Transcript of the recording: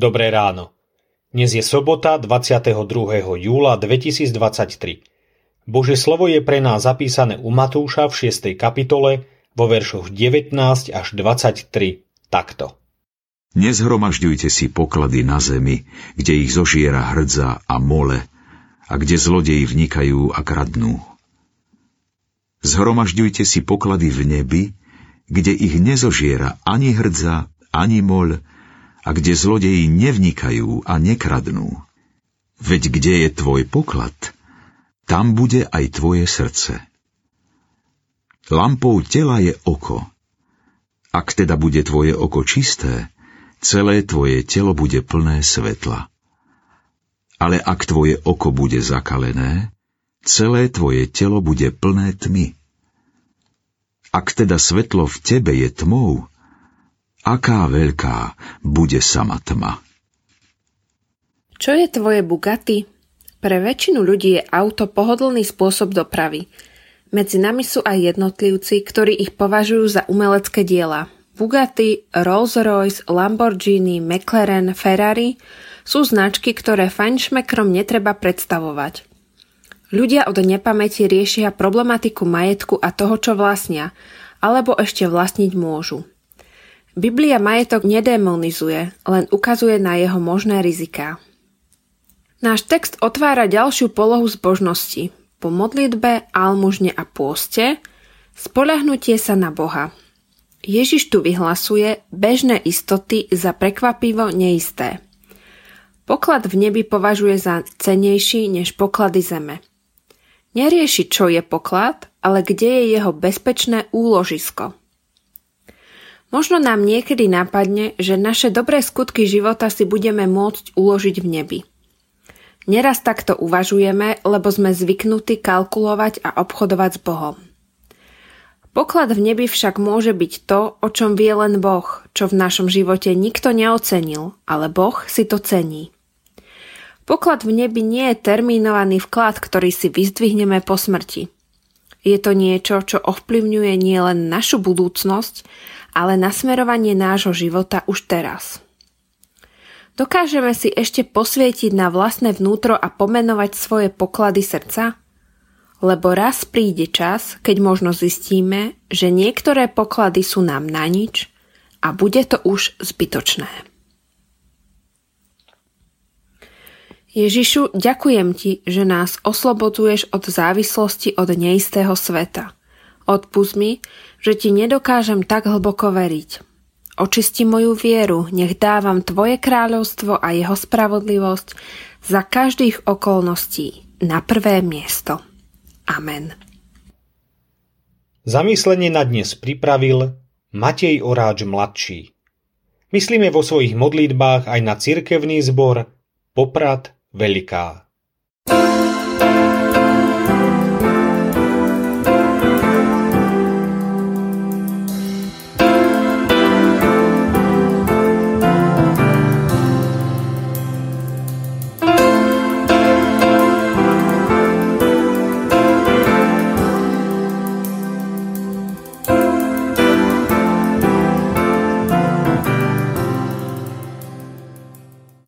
Dobré ráno. Dnes je sobota 22. júla 2023. Bože slovo je pre nás zapísané u Matúša v 6. kapitole vo veršoch 19 až 23 takto. Nezhromažďujte si poklady na zemi, kde ich zožiera hrdza a mole a kde zlodeji vnikajú a kradnú. Zhromažďujte si poklady v nebi, kde ich nezožiera ani hrdza, ani moľ, a kde zlodeji nevnikajú a nekradnú. Veď kde je tvoj poklad, tam bude aj tvoje srdce. Lampou tela je oko. Ak teda bude tvoje oko čisté, celé tvoje telo bude plné svetla. Ale ak tvoje oko bude zakalené, celé tvoje telo bude plné tmy. Ak teda svetlo v tebe je tmou, aká veľká bude sama tma. Čo je tvoje Bugatti? Pre väčšinu ľudí je auto pohodlný spôsob dopravy. Medzi nami sú aj jednotlivci, ktorí ich považujú za umelecké diela. Bugatti, Rolls-Royce, Lamborghini, McLaren, Ferrari sú značky, ktoré fajnšmekrom netreba predstavovať. Ľudia od nepamäti riešia problematiku majetku a toho, čo vlastnia, alebo ešte vlastniť môžu. Biblia majetok nedemonizuje, len ukazuje na jeho možné riziká. Náš text otvára ďalšiu polohu zbožnosti. Po modlitbe, almužne a pôste spoľahnutie sa na Boha. Ježiš tu vyhlasuje bežné istoty za prekvapivo neisté. Poklad v nebi považuje za cenejší než poklady zeme. Nerieši, čo je poklad, ale kde je jeho bezpečné úložisko – Možno nám niekedy napadne, že naše dobré skutky života si budeme môcť uložiť v nebi. Neraz takto uvažujeme, lebo sme zvyknutí kalkulovať a obchodovať s Bohom. Poklad v nebi však môže byť to, o čom vie len Boh, čo v našom živote nikto neocenil, ale Boh si to cení. Poklad v nebi nie je termínovaný vklad, ktorý si vyzdvihneme po smrti. Je to niečo, čo ovplyvňuje nielen našu budúcnosť, ale nasmerovanie nášho života už teraz. Dokážeme si ešte posvietiť na vlastné vnútro a pomenovať svoje poklady srdca? Lebo raz príde čas, keď možno zistíme, že niektoré poklady sú nám na nič a bude to už zbytočné. Ježišu, ďakujem ti, že nás oslobodzuješ od závislosti od neistého sveta – Odpust mi, že ti nedokážem tak hlboko veriť. Očisti moju vieru, nech dávam Tvoje kráľovstvo a jeho spravodlivosť za každých okolností na prvé miesto. Amen. Zamyslenie na dnes pripravil Matej Oráč mladší. Myslíme vo svojich modlitbách aj na cirkevný zbor Poprad Veľká. thank you